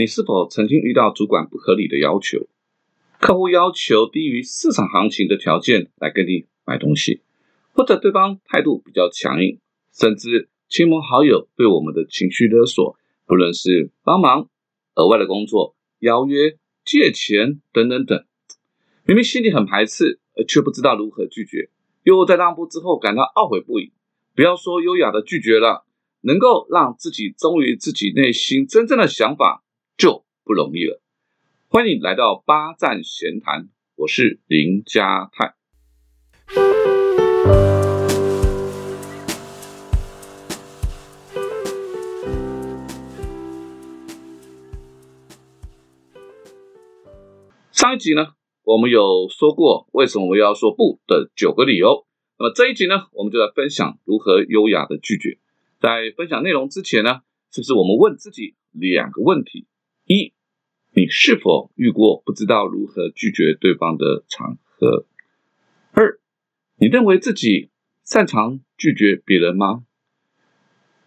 你是否曾经遇到主管不合理的要求？客户要求低于市场行情的条件来跟你买东西，或者对方态度比较强硬，甚至亲朋好友对我们的情绪勒索，不论是帮忙、额外的工作、邀约、借钱等等等，明明心里很排斥，却不知道如何拒绝，又在让步之后感到懊悔不已。不要说优雅的拒绝了，能够让自己忠于自己内心真正的想法就不容易了。欢迎来到八站闲谈，我是林家泰。上一集呢，我们有说过为什么我们要说不的九个理由。那么这一集呢，我们就来分享如何优雅的拒绝。在分享内容之前呢，是不是我们问自己两个问题：一你是否遇过不知道如何拒绝对方的场合？二，你认为自己擅长拒绝别人吗？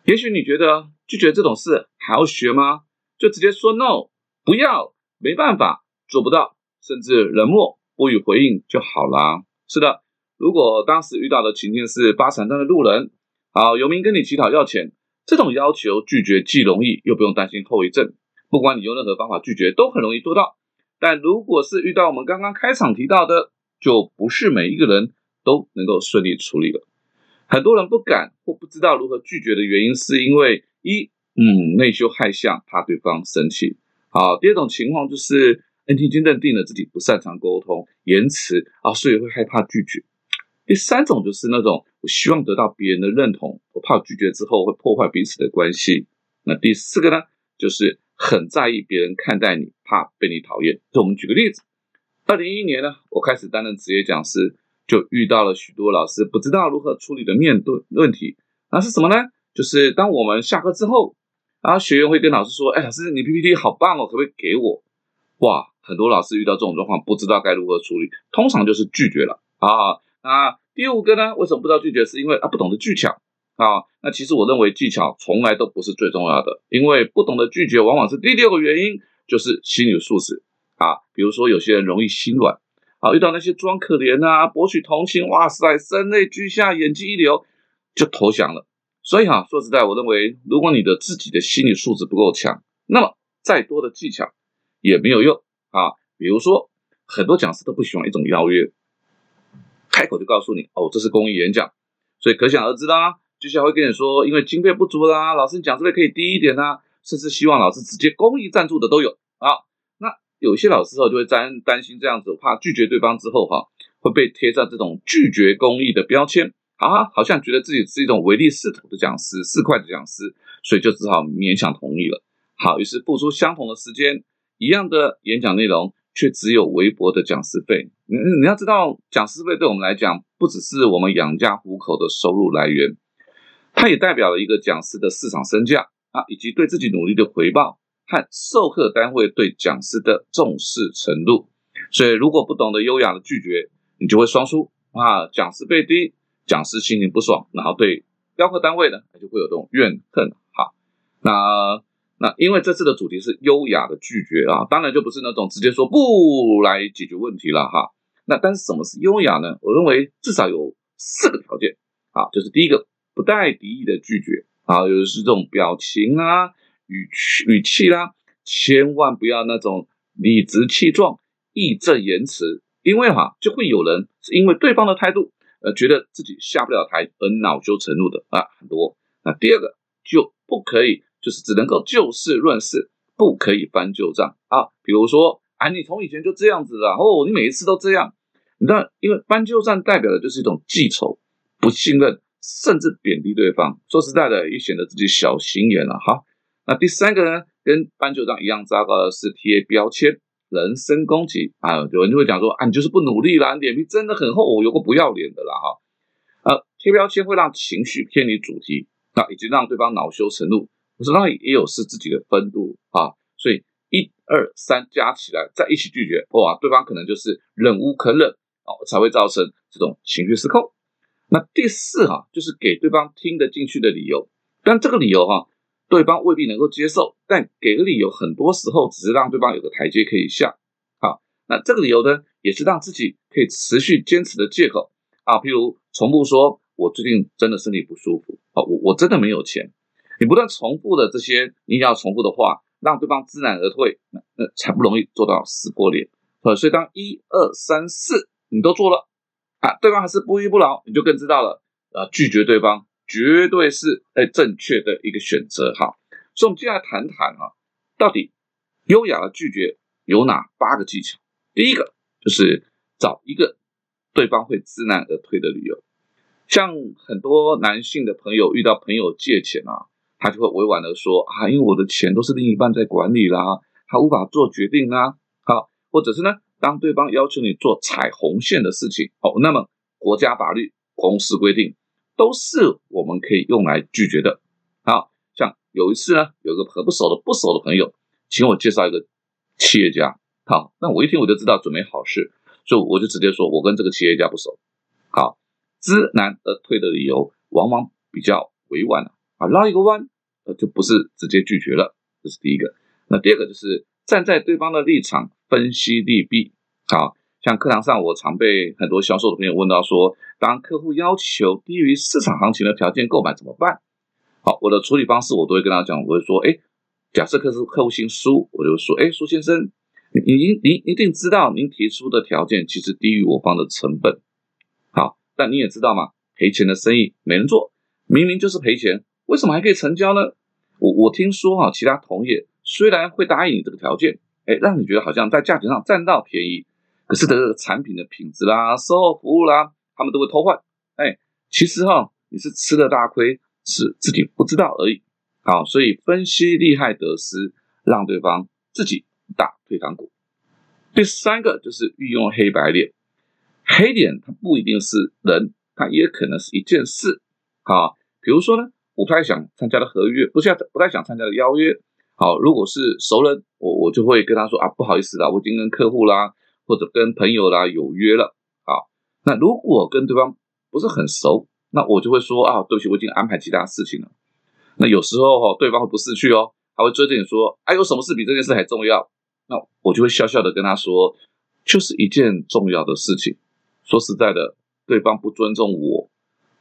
也许你觉得拒绝这种事还要学吗？就直接说 no，不要，没办法，做不到，甚至冷漠不予回应就好啦。是的，如果当时遇到的情境是八闪灯的路人，好，游民跟你乞讨要钱，这种要求拒绝既容易又不用担心后遗症。不管你用任何方法拒绝，都很容易做到。但如果是遇到我们刚刚开场提到的，就不是每一个人都能够顺利处理了。很多人不敢或不知道如何拒绝的原因，是因为一，嗯，内疚害相，怕对方生气。好，第二种情况就是，你已经认定了自己不擅长沟通、言辞啊，所以会害怕拒绝。第三种就是那种我希望得到别人的认同，我怕拒绝之后会破坏彼此的关系。那第四个呢，就是。很在意别人看待你，怕被你讨厌。就我们举个例子，二零一一年呢，我开始担任职业讲师，就遇到了许多老师不知道如何处理的面对问题。那是什么呢？就是当我们下课之后，然后学员会跟老师说：“哎，老师，你 PPT 好棒哦，可不可以给我？”哇，很多老师遇到这种状况，不知道该如何处理，通常就是拒绝了啊。那第五个呢？为什么不知道拒绝？是因为啊，不懂得技巧。啊，那其实我认为技巧从来都不是最重要的，因为不懂得拒绝往往是第六个原因，就是心理素质啊。比如说有些人容易心软啊，遇到那些装可怜啊、博取同情，哇塞，声泪俱下，演技一流，就投降了。所以哈，说实在，我认为如果你的自己的心理素质不够强，那么再多的技巧也没有用啊。比如说很多讲师都不喜欢一种邀约，开口就告诉你哦，这是公益演讲，所以可想而知啦。接下来会跟你说，因为经费不足啦，老师你讲这个可以低一点呐，甚至希望老师直接公益赞助的都有啊。那有些老师哦就会担担心这样子，怕拒绝对方之后哈会被贴上这种拒绝公益的标签啊，好像觉得自己是一种唯利是图的讲师、市侩的讲师，所以就只好勉强同意了。好，于是付出相同的时间，一样的演讲内容，却只有微薄的讲师费。你你要知道，讲师费对我们来讲，不只是我们养家糊口的收入来源。它也代表了一个讲师的市场身价啊，以及对自己努力的回报和授课单位对讲师的重视程度。所以，如果不懂得优雅的拒绝，你就会双输啊，讲师被低，讲师心情不爽，然后对教课单位呢，就会有这种怨恨。哈，那那因为这次的主题是优雅的拒绝啊，当然就不是那种直接说不来解决问题了哈。那但是什么是优雅呢？我认为至少有四个条件啊，就是第一个。不带敌意的拒绝啊，有的是这种表情啊、语气语气啦，千万不要那种理直气壮、义正言辞，因为哈就会有人是因为对方的态度，呃，觉得自己下不了台而恼羞成怒的啊，很多。那第二个就不可以，就是只能够就事论事，不可以翻旧账啊。比如说，啊，你从以前就这样子啊，哦，你每一次都这样，你知道，因为翻旧账代表的就是一种记仇、不信任。甚至贬低对方，说实在的，也显得自己小心眼了。哈，那第三个呢，跟班旧账一样糟糕的是贴标签、人身攻击啊。有人就会讲说，啊，你就是不努力啦，脸皮真的很厚，我有个不要脸的啦，哈。呃，贴标签会让情绪偏离主题，那以及让对方恼羞成怒。我说那也有是自己的分度啊，所以一二三加起来再一起拒绝，哇，对方可能就是忍无可忍哦，才会造成这种情绪失控。那第四哈，就是给对方听得进去的理由，但这个理由哈，对方未必能够接受，但给个理由，很多时候只是让对方有个台阶可以下。好，那这个理由呢，也是让自己可以持续坚持的借口啊。譬如重复说：“我最近真的身体不舒服，啊，我我真的没有钱。”你不断重复的这些你要重复的话，让对方知难而退，那那才不容易做到撕破脸。呃，所以当一二三四你都做了啊，对方还是不依不饶，你就更知道了啊，拒绝对方绝对是哎正确的一个选择哈。所以，我们接下来谈谈啊，到底优雅的拒绝有哪八个技巧？第一个就是找一个对方会知难而退的理由，像很多男性的朋友遇到朋友借钱啊。他就会委婉的说啊，因为我的钱都是另一半在管理啦，他无法做决定啦。好，或者是呢，当对方要求你做踩红线的事情，哦，那么国家法律、公司规定都是我们可以用来拒绝的。好，像有一次呢，有个很不熟的不熟的朋友，请我介绍一个企业家。好，那我一听我就知道准没好事，所以我就直接说我跟这个企业家不熟。好，知难而退的理由往往比较委婉啊，绕一个弯。呃，就不是直接拒绝了，这是第一个。那第二个就是站在对方的立场分析利弊。好像课堂上，我常被很多销售的朋友问到说，当客户要求低于市场行情的条件购买怎么办？好，我的处理方式我都会跟他讲，我会说，哎，假设客户客户姓苏，我就说，哎，苏先生，您您您一定知道，您提出的条件其实低于我方的成本。好，但你也知道嘛，赔钱的生意没人做，明明就是赔钱。为什么还可以成交呢？我我听说哈，其他同业虽然会答应你这个条件，哎，让你觉得好像在价钱上占到便宜，可是这个产品的品质啦、售后服务啦，他们都会偷换。哎，其实哈，你是吃了大亏，是自己不知道而已。好，所以分析利害得失，让对方自己打退堂鼓。第三个就是运用黑白脸，黑脸它不一定是人，它也可能是一件事。好，比如说呢。不太想参加的合约，不是要不太想参加的邀约。好，如果是熟人，我我就会跟他说啊，不好意思啦，我已经跟客户啦，或者跟朋友啦有约了。好，那如果跟对方不是很熟，那我就会说啊，对不起，我已经安排其他事情了。那有时候哈，对方会不识趣哦，还会追着你说，哎，有什么事比这件事还重要？那我就会笑笑的跟他说，就是一件重要的事情。说实在的，对方不尊重我，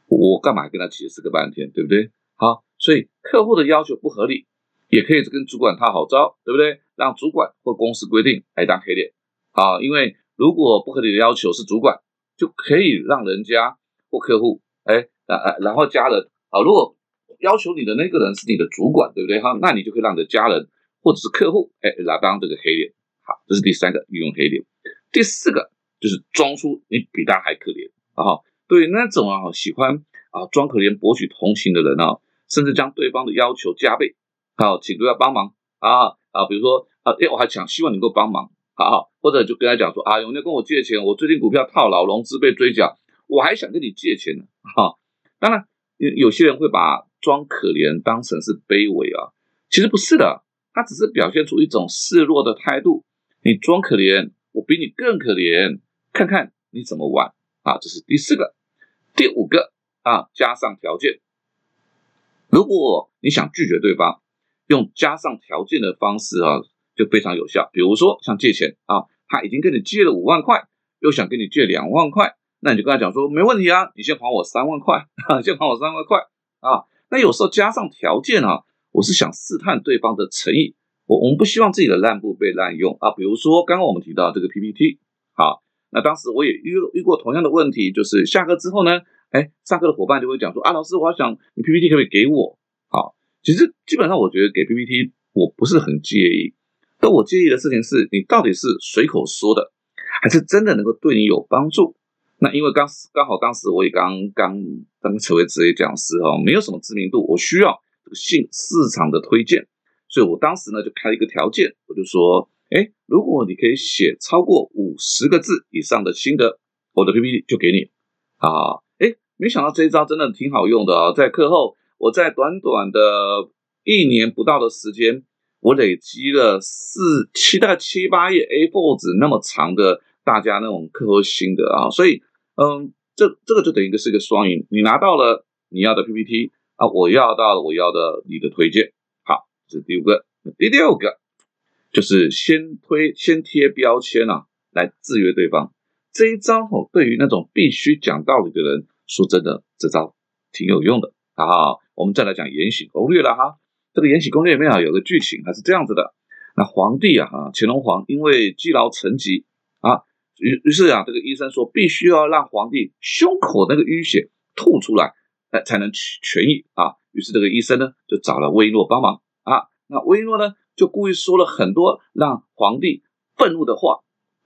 我干嘛跟他解释个半天，对不对？好，所以客户的要求不合理，也可以跟主管套好招，对不对？让主管或公司规定来当黑脸。好，因为如果不合理的要求是主管，就可以让人家或客户，哎，啊啊，然后家人，啊，如果要求你的那个人是你的主管，对不对？哈，那你就可以让你的家人或者是客户，哎，来当这个黑脸。好，这是第三个运用黑脸。第四个就是装出你比他还可怜，啊，对那种啊喜欢啊装可怜博取同情的人啊。甚至将对方的要求加倍，好，请都要帮忙啊啊，比如说啊，哎，我还想希望你能够帮忙，好好，或者就跟他讲说啊，有人跟我借钱，我最近股票套牢，融资被追缴，我还想跟你借钱呢，哈。当然，有有些人会把装可怜当成是卑微啊，其实不是的，他只是表现出一种示弱的态度。你装可怜，我比你更可怜，看看你怎么玩啊。这是第四个，第五个啊，加上条件。如果你想拒绝对方，用加上条件的方式啊，就非常有效。比如说像借钱啊，他已经跟你借了五万块，又想跟你借两万块，那你就跟他讲说，没问题啊，你先还我三万块，先还我三万块啊。那有时候加上条件啊，我是想试探对方的诚意。我我们不希望自己的烂布被滥用啊。比如说刚刚我们提到这个 PPT，好，那当时我也遇遇过同样的问题，就是下课之后呢。哎，上课的伙伴就会讲说啊，老师，我想你 PPT 可不可以给我？其实基本上我觉得给 PPT 我不是很介意，但我介意的事情是你到底是随口说的，还是真的能够对你有帮助？那因为刚刚好当时我也刚刚刚成为职业讲师哦，没有什么知名度，我需要这个信市场的推荐，所以我当时呢就开了一个条件，我就说，哎，如果你可以写超过五十个字以上的心得，我的 PPT 就给你啊。哎没想到这一招真的挺好用的啊！在课后，我在短短的一年不到的时间，我累积了四七大七八页 A4 纸那么长的大家那种课后心得啊！所以，嗯，这这个就等于是一个双赢，你拿到了你要的 PPT 啊，我要到了我要的你的推荐。好。这是第五个。第六个就是先推先贴标签啊，来制约对方。这一招哦，对于那种必须讲道理的人，说真的，这招挺有用的啊。我们再来讲《延禧攻略》了哈。这个《延禧攻略》里面啊，有个剧情还是这样子的。那皇帝啊，乾隆皇因为积劳成疾啊，于于是啊，这个医生说必须要让皇帝胸口那个淤血吐出来，哎，才能痊痊愈啊。于是这个医生呢，就找了魏璎珞帮忙啊。那魏璎珞呢，就故意说了很多让皇帝愤怒的话，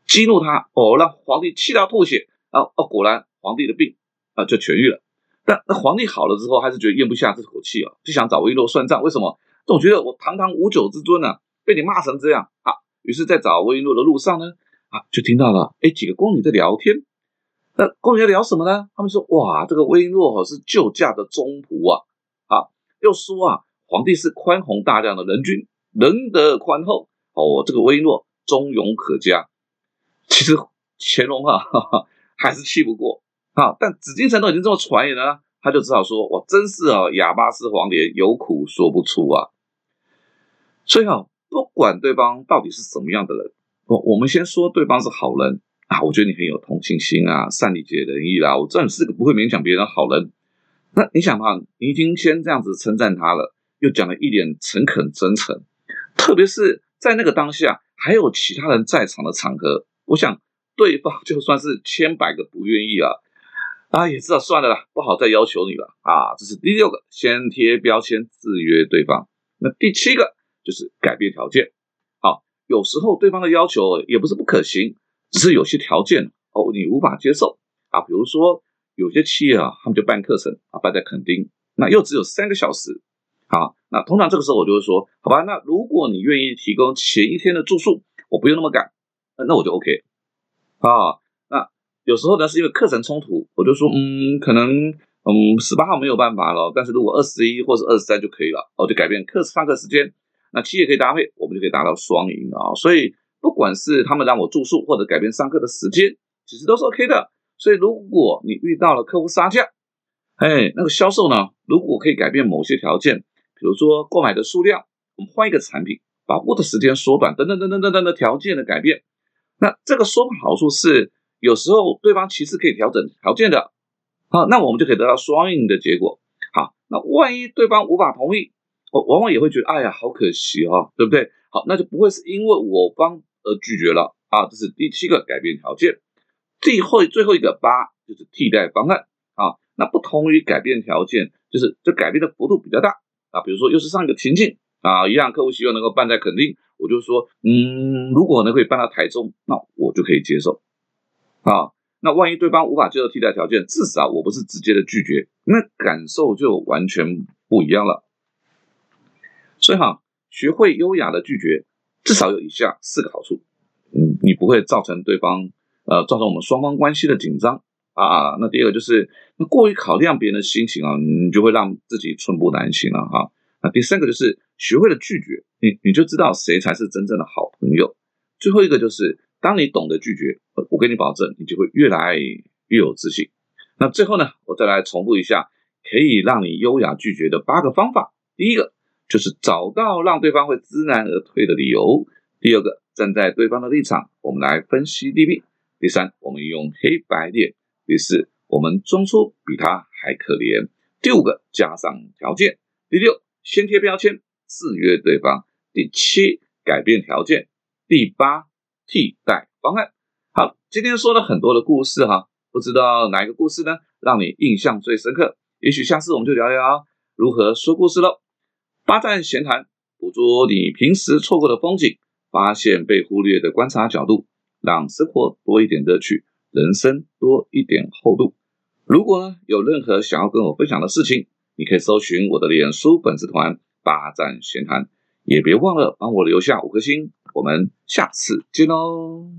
激怒他哦，让皇帝气到吐血啊。哦，果然皇帝的病啊就痊愈了。但那皇帝好了之后，还是觉得咽不下这口气啊，就想找魏璎珞算账。为什么？总觉得我堂堂五九之尊呢？被你骂成这样啊！于是，在找魏璎珞的路上呢，啊，就听到了，哎，几个宫女在聊天。那宫女在聊什么呢？他们说，哇，这个魏璎珞是救驾的忠仆啊，啊，又说啊，皇帝是宽宏大量的人君，仁德宽厚哦，这个魏璎珞忠勇可嘉。其实乾隆啊，哈哈还是气不过啊，但紫禁城都已经这么传言了，他就只好说，我真是啊，哑巴吃黄连，有苦说不出啊。所以啊。不管对方到底是什么样的人，我我们先说对方是好人啊，我觉得你很有同情心啊，善解人意啦，我知道你是个不会勉强别人的好人。那你想嘛，你已经先这样子称赞他了，又讲了一点诚恳真诚，特别是在那个当下还有其他人在场的场合，我想对方 就算是千百个不愿意啊，啊也知道算了啦，不好再要求你了啊。这是第六个，先贴标签制约对方。那第七个。就是改变条件，好，有时候对方的要求也不是不可行，只是有些条件哦你无法接受啊。比如说有些企业啊，他们就办课程啊，办在垦丁，那又只有三个小时，好，那通常这个时候我就会说，好吧，那如果你愿意提供前一天的住宿，我不用那么赶，那我就 OK 啊。有时候呢是因为课程冲突，我就说，嗯，可能嗯十八号没有办法了，但是如果二十一或者二十三就可以了，我就改变课上课时间。那企业可以搭配，我们就可以达到双赢啊！所以不管是他们让我住宿，或者改变上课的时间，其实都是 OK 的。所以如果你遇到了客户杀价，哎，那个销售呢，如果可以改变某些条件，比如说购买的数量，我们换一个产品，把握的时间缩短，等等等等等等的条件的改变，那这个说法好处是，有时候对方其实可以调整条件的，好，那我们就可以得到双赢的结果。好，那万一对方无法同意？我往往也会觉得，哎呀，好可惜哈，对不对？好，那就不会是因为我方而拒绝了啊。这是第七个改变条件。最后最后一个八就是替代方案啊。那不同于改变条件，就是这改变的幅度比较大啊。比如说又是上一个情境啊，一样客户希望能够办在垦丁，我就说，嗯，如果呢可以办到台中，那我就可以接受啊。那万一对方无法接受替代条件，至少我不是直接的拒绝，那感受就完全不一样了。所以哈，学会优雅的拒绝，至少有以下四个好处。嗯，你不会造成对方呃，造成我们双方关系的紧张啊。那第二个就是，那过于考量别人的心情啊，你就会让自己寸步难行了哈。那第三个就是，学会了拒绝，你你就知道谁才是真正的好朋友。最后一个就是，当你懂得拒绝，我跟你保证，你就会越来越有自信。那最后呢，我再来重复一下，可以让你优雅拒绝的八个方法。第一个。就是找到让对方会知难而退的理由。第二个，站在对方的立场，我们来分析利弊。第三，我们用黑白脸。第四，我们装出比他还可怜。第五个，加上条件。第六，先贴标签，制约对方。第七，改变条件。第八，替代方案。好，今天说了很多的故事哈，不知道哪一个故事呢，让你印象最深刻？也许下次我们就聊聊如何说故事喽。八站闲谈，捕捉你平时错过的风景，发现被忽略的观察角度，让生活多一点乐趣，人生多一点厚度。如果呢有任何想要跟我分享的事情，你可以搜寻我的脸书粉丝团“八站闲谈”，也别忘了帮我留下五颗星。我们下次见喽！